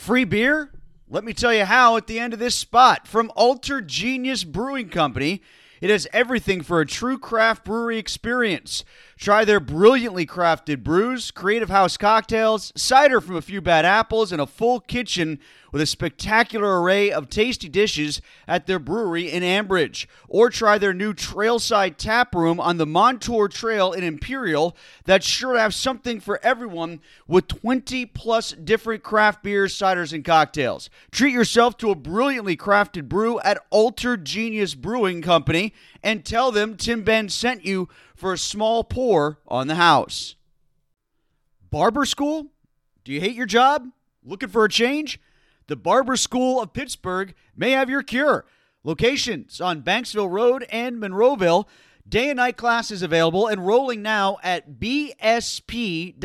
Free beer? Let me tell you how at the end of this spot. From Alter Genius Brewing Company, it has everything for a true craft brewery experience. Try their brilliantly crafted brews, creative house cocktails, cider from a few bad apples, and a full kitchen with a spectacular array of tasty dishes at their brewery in Ambridge. Or try their new Trailside Tap Room on the Montour Trail in Imperial that's sure to have something for everyone with 20 plus different craft beers, ciders, and cocktails. Treat yourself to a brilliantly crafted brew at Alter Genius Brewing Company and tell them Tim Benz sent you for a small pour on the house. Barber school? Do you hate your job? Looking for a change? The Barber School of Pittsburgh may have your cure. Locations on Banksville Road and Monroeville. Day and night classes available. Enrolling now at bsp.edu.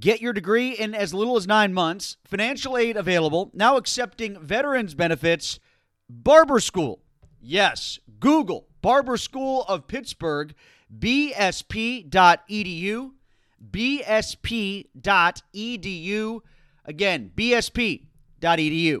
Get your degree in as little as nine months. Financial aid available. Now accepting veterans benefits. Barber School. Yes, Google Barber School of Pittsburgh, bsp.edu, bsp.edu. Again, bsp.edu.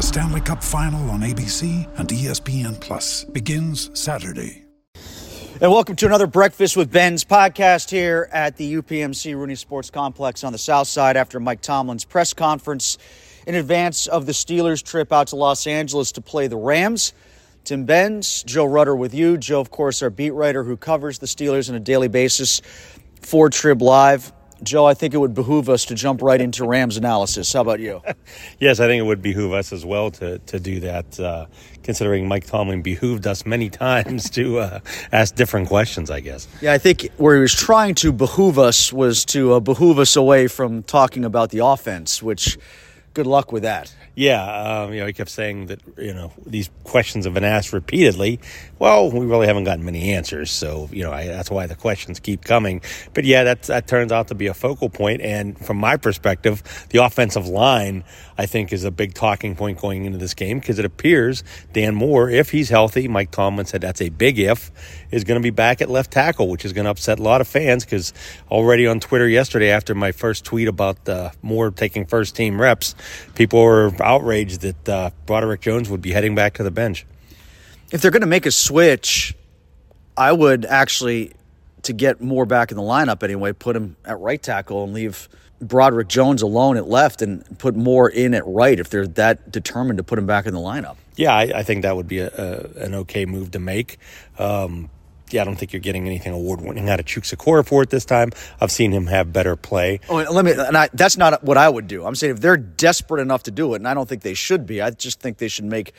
The Stanley Cup Final on ABC and ESPN Plus begins Saturday. And welcome to another Breakfast with Benz podcast here at the UPMC Rooney Sports Complex on the South Side after Mike Tomlin's press conference in advance of the Steelers' trip out to Los Angeles to play the Rams. Tim Benz, Joe Rutter with you. Joe, of course, our beat writer who covers the Steelers on a daily basis for Trib Live. Joe, I think it would behoove us to jump right into Rams analysis. How about you? Yes, I think it would behoove us as well to, to do that, uh, considering Mike Tomlin behooved us many times to uh, ask different questions, I guess. Yeah, I think where he was trying to behoove us was to uh, behoove us away from talking about the offense, which good luck with that. Yeah, um, you know, he kept saying that, you know, these questions have been asked repeatedly. Well, we really haven't gotten many answers. So, you know, I, that's why the questions keep coming. But yeah, that, that turns out to be a focal point. And from my perspective, the offensive line, I think, is a big talking point going into this game because it appears Dan Moore, if he's healthy, Mike Tomlin said that's a big if, is going to be back at left tackle, which is going to upset a lot of fans because already on Twitter yesterday, after my first tweet about uh, Moore taking first team reps, people were outraged that uh, Broderick Jones would be heading back to the bench. If they're going to make a switch, I would actually, to get Moore back in the lineup anyway, put him at right tackle and leave Broderick Jones alone at left and put Moore in at right if they're that determined to put him back in the lineup. Yeah, I, I think that would be a, a, an okay move to make. Um, yeah, I don't think you're getting anything award winning out of Chukwuma Okorafor this time. I've seen him have better play. Oh, let me. And I, that's not what I would do. I'm saying if they're desperate enough to do it, and I don't think they should be. I just think they should make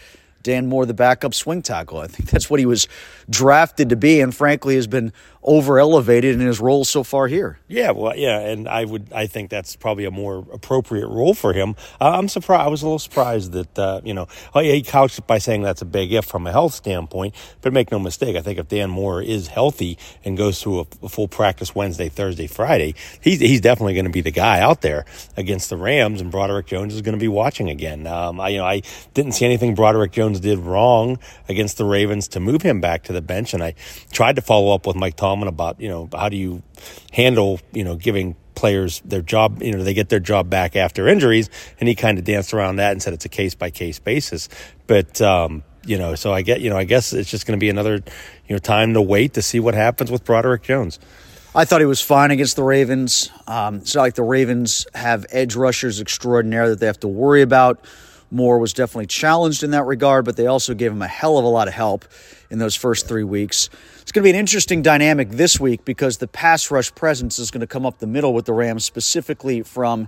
Dan Moore the backup swing tackle. I think that's what he was drafted to be, and frankly has been over elevated in his role so far here. Yeah, well, yeah, and I would, I think that's probably a more appropriate role for him. Uh, I'm surprised. I was a little surprised that uh, you know, oh yeah, he couched it by saying that's a big if from a health standpoint. But make no mistake, I think if Dan Moore is healthy and goes through a, a full practice Wednesday, Thursday, Friday, he's he's definitely going to be the guy out there against the Rams, and Broderick Jones is going to be watching again. Um, I you know, I didn't see anything Broderick Jones did wrong against the Ravens to move him back to the bench, and I tried to follow up with Mike Tomlin about you know how do you handle you know giving players their job you know they get their job back after injuries and he kind of danced around that and said it's a case by case basis but um you know so i get you know i guess it's just going to be another you know time to wait to see what happens with broderick jones I thought he was fine against the Ravens. Um, it's not like the Ravens have edge rushers extraordinaire that they have to worry about. Moore was definitely challenged in that regard, but they also gave him a hell of a lot of help in those first three weeks. It's going to be an interesting dynamic this week because the pass rush presence is going to come up the middle with the Rams, specifically from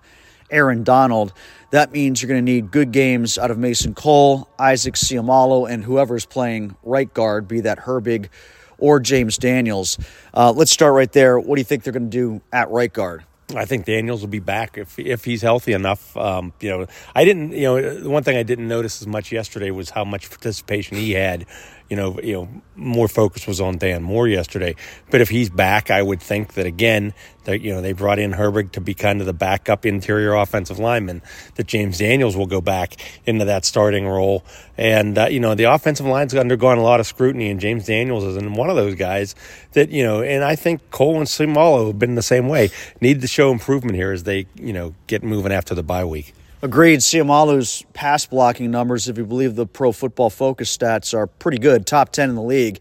Aaron Donald. That means you're going to need good games out of Mason Cole, Isaac Seumalo, and whoever's playing right guard, be that Herbig or James Daniels. Uh, let's start right there. What do you think they're going to do at right guard? I think Daniels will be back if if he's healthy enough. Um, you know, I didn't. You know, the one thing I didn't notice as much yesterday was how much participation he had you know, you know, more focus was on Dan Moore yesterday. But if he's back, I would think that again, that you know, they brought in Herbig to be kind of the backup interior offensive lineman. That James Daniels will go back into that starting role, and uh, you know, the offensive line's undergone a lot of scrutiny, and James Daniels is one of those guys that you know, and I think Cole and Seumalo have been the same way. Need to show improvement here as they you know get moving after the bye week. Agreed. Seumalo's pass blocking numbers, if you believe the Pro Football Focus stats, are pretty good, top 10 in the league,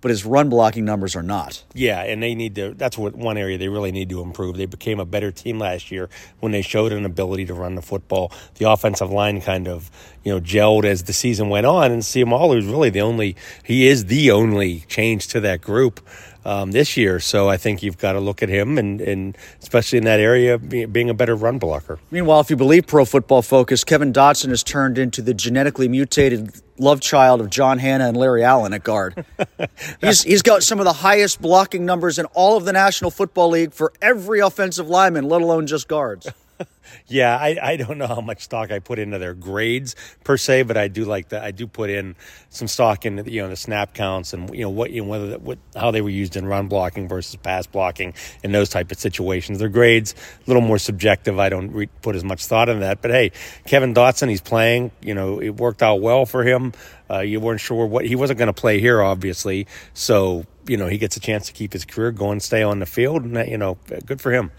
but his run blocking numbers are not. Yeah, and they need to, that's what one area they really need to improve. They became a better team last year when they showed an ability to run the football. The offensive line kind of, you know, gelled as the season went on, and Seumalo is really the only, he is the only change to that group um, this year. So I think you've got to look at him, and, and especially in that area, being a better run blocker. Meanwhile, if you believe Pro Football Focus, Kevin Dotson has turned into the genetically mutated love child of John Hannah and Larry Allen at guard. he's, he's got some of the highest blocking numbers in all of the National Football League for every offensive lineman, let alone just guards. Yeah, I, I don't know how much stock I put into their grades per se, but I do like that. I do put in some stock in you know the snap counts and you know what you know whether what how they were used in run blocking versus pass blocking in those type of situations. Their grades a little more subjective. I don't re- put as much thought in that. But hey, Kevin Dotson, he's playing. You know, it worked out well for him. Uh, you weren't sure what he wasn't going to play here, obviously. So you know he gets a chance to keep his career going, stay on the field, and you know, good for him.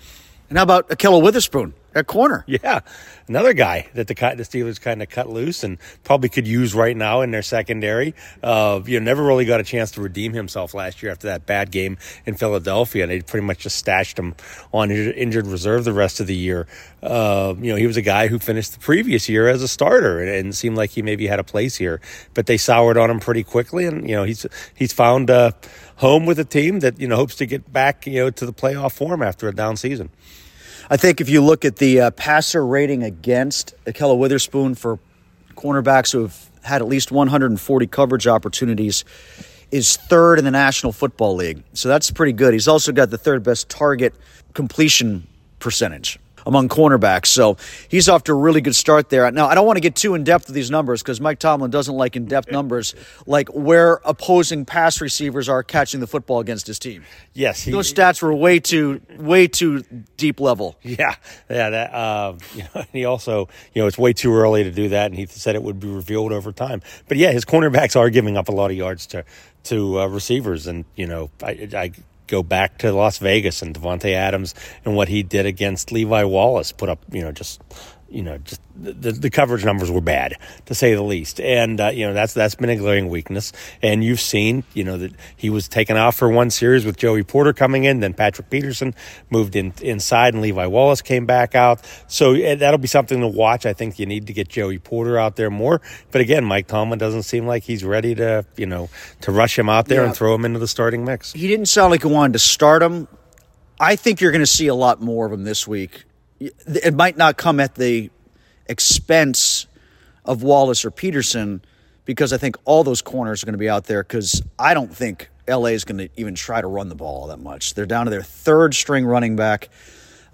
And how about Ahkello Witherspoon? At corner. Yeah, another guy that the the Steelers kind of cut loose and probably could use right now in their secondary. Uh, you know, never really got a chance to redeem himself last year after that bad game in Philadelphia. and They pretty much just stashed him on injured reserve the rest of the year. Uh, you know, he was a guy who finished the previous year as a starter and, and seemed like he maybe had a place here, but they soured on him pretty quickly. And you know, he's he's found a home with a team that you know hopes to get back you know to the playoff form after a down season. I think if you look at the uh, passer rating against Ahkello Witherspoon for cornerbacks who have had at least 140 coverage opportunities, is third in the National Football League. So that's pretty good. He's also got the third best target completion percentage among cornerbacks. So he's off to a really good start there. Now, I don't want to get too in depth with these numbers because Mike Tomlin doesn't like in depth numbers, like where opposing pass receivers are catching the football against his team. Yes, he, those stats were way too way too deep level. Yeah, yeah. That uh, you know, he also you know it's way too early to do that, and he said it would be revealed over time. But yeah, his cornerbacks are giving up a lot of yards to to uh, receivers, and you know I, I go back to Las Vegas and Davante Adams and what he did against Levi Wallace, put up, you know, just you know, just the, the coverage numbers were bad to say the least, and uh, you know that's that's been a glaring weakness. And you've seen, you know, that he was taken off for one series with Joey Porter coming in, then Patrick Peterson moved in inside, and Levi Wallace came back out. So that'll be something to watch. I think you need to get Joey Porter out there more. But again, Mike Tomlin doesn't seem like he's ready to, you know, to rush him out there yeah. and throw him into the starting mix. He didn't sound like he wanted to start him. I think you're going to see a lot more of him this week it might not come at the expense of Wallace or Peterson because I think all those corners are going to be out there because I don't think LA is going to even try to run the ball that much. They're down to their third string running back.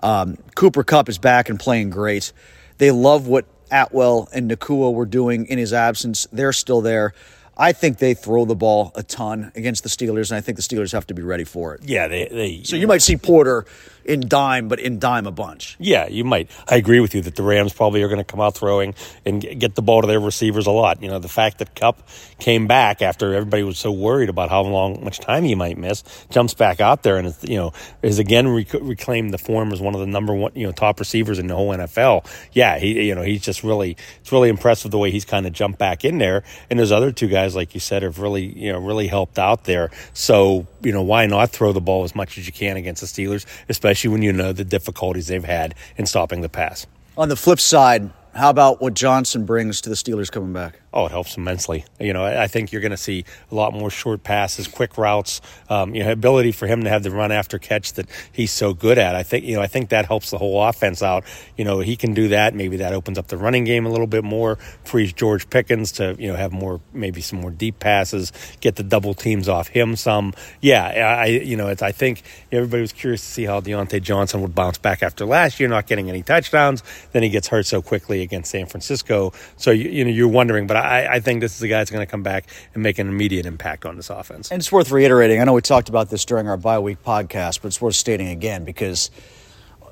Um, Cooper Kupp is back and playing great. They love what Atwell and Nacua were doing in his absence. They're still there. I think they throw the ball a ton against the Steelers, and I think the Steelers have to be ready for it. Yeah, they. they so you might see Porter in dime, but in dime a bunch. Yeah, you might. I agree with you that the Rams probably are going to come out throwing and get the ball to their receivers a lot. You know, the fact that Kupp came back after everybody was so worried about how long, much time he might miss, jumps back out there and you know is again rec- reclaimed the form as one of the number one, you know, top receivers in the whole NFL. Yeah, he, you know, he's just really, it's really impressive the way he's kind of jumped back in there. And there's other two guys like you said have really, you know, really helped out there. So you know, why not throw the ball as much as you can against the Steelers, especially when you know the difficulties they've had in stopping the pass. On the flip side, How about what Johnson brings to the Steelers coming back? Oh, it helps immensely. You know, I think you're going to see a lot more short passes, quick routes. Um, you know, ability for him to have the run after catch that he's so good at. I think you know, I think that helps the whole offense out. You know, he can do that. Maybe that opens up the running game a little bit more, frees George Pickens to you know have more, maybe some more deep passes, get the double teams off him some. Yeah, I you know, it's I think everybody was curious to see how Diontae Johnson would bounce back after last year, not getting any touchdowns. Then he gets hurt so quickly against San Francisco. So you, you know, you're wondering, but I, I think this is a guy that's going to come back and make an immediate impact on this offense. And it's worth reiterating. I know we talked about this during our bye week podcast, but it's worth stating again because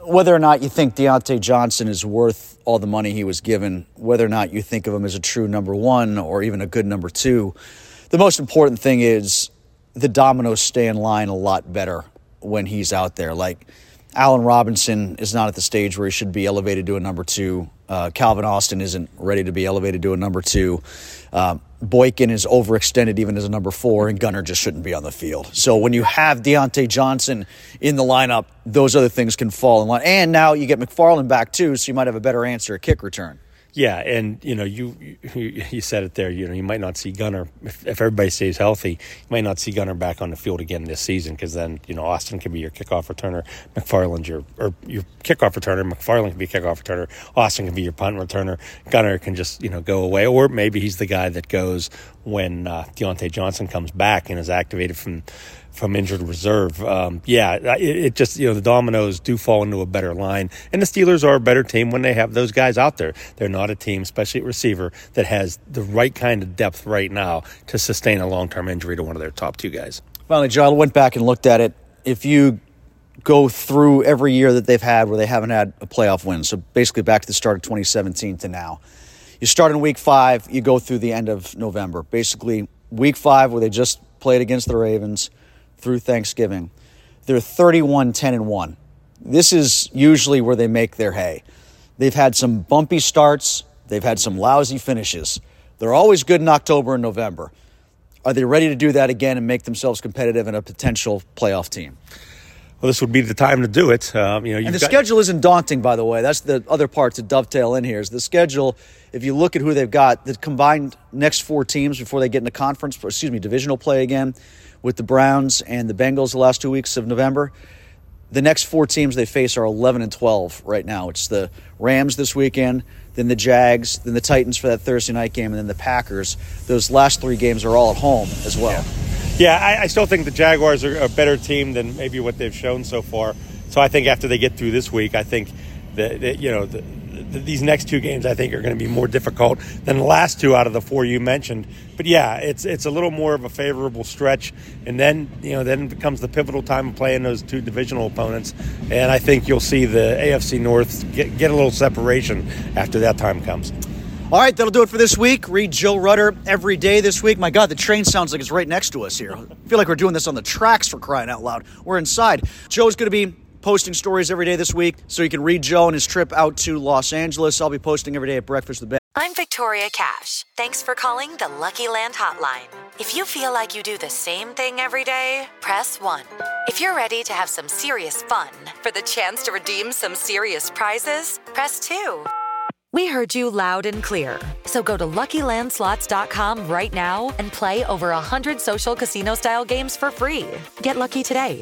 whether or not you think Diontae Johnson is worth all the money he was given, whether or not you think of him as a true number one or even a good number two, the most important thing is the dominoes stay in line a lot better when he's out there. Like Allen Robinson is not at the stage where he should be elevated to a number two. Uh, Calvin Austin isn't ready to be elevated to a number two. Uh, Boykin is overextended even as a number four, and Gunner just shouldn't be on the field. So when you have Diontae Johnson in the lineup, those other things can fall in line. And now you get McFarland back too, so you might have a better answer at kick return. Yeah, and you know, you, you you said it there. You know, you might not see Gunner if, if everybody stays healthy. You might not see Gunner back on the field again this season because then you know Austin can be your kickoff returner, McFarland your or your kickoff returner, McFarland can be kickoff returner, Austin can be your punt returner. Gunner can just you know go away, or maybe he's the guy that goes when uh, Diontae Johnson comes back and is activated from from injured reserve. Um, yeah, it, it, just you know the dominoes do fall into a better line, and the Steelers are a better team when they have those guys out there. They're not a team, especially at receiver, that has the right kind of depth right now to sustain a long term injury to one of their top two guys. Finally, Joe, I went back and looked at it. If you go through every year that they've had where they haven't had a playoff win, so basically back to the start of 2017 to now. You start in week five, you go through the end of November. Basically, week five, where they just played against the Ravens, through Thanksgiving. They're 31 10 and 1. This is usually where they make their hay. They've had some bumpy starts, they've had some lousy finishes. They're always good in October and November. Are they ready to do that again and make themselves competitive in a potential playoff team? Well, this would be the time to do it. Um, you know, and the got- schedule isn't daunting, by the way. That's the other part to dovetail in here. Is the schedule? If you look at who they've got, the combined next four teams before they get into conference, excuse me, divisional play again, with the Browns and the Bengals the last two weeks of November. The next four teams they face are 11 and 12 right now. It's the Rams this weekend, then the Jags, then the Titans for that Thursday night game, and then the Packers. Those last three games are all at home as well. Yeah, yeah I, I, still think the Jaguars are a better team than maybe what they've shown so far. So I think after they get through this week, I think that, you know the, these next two games I think are going to be more difficult than the last two out of the four you mentioned. But yeah, it's it's a little more of a favorable stretch, and then you know then becomes the pivotal time of playing those two divisional opponents, and I think you'll see the AFC North get, get a little separation after that time comes. All right, that'll do it for this week. Read Joe Rutter every day this week. My God, the train sounds like it's right next to us here. I feel like we're doing this on the tracks for crying out loud. We're inside. Joe's going to be posting stories every day this week, so you can read Joe and his trip out to Los Angeles. I'll be posting every day at Breakfast with Benz. I'm Victoria Cash. Thanks for calling the Lucky Land Hotline. If you feel like you do the same thing every day, press 1. If you're ready to have some serious fun for the chance to redeem some serious prizes, press 2. We heard you loud and clear. So go to LuckyLandSlots.com right now and play over 100 social casino-style games for free. Get lucky today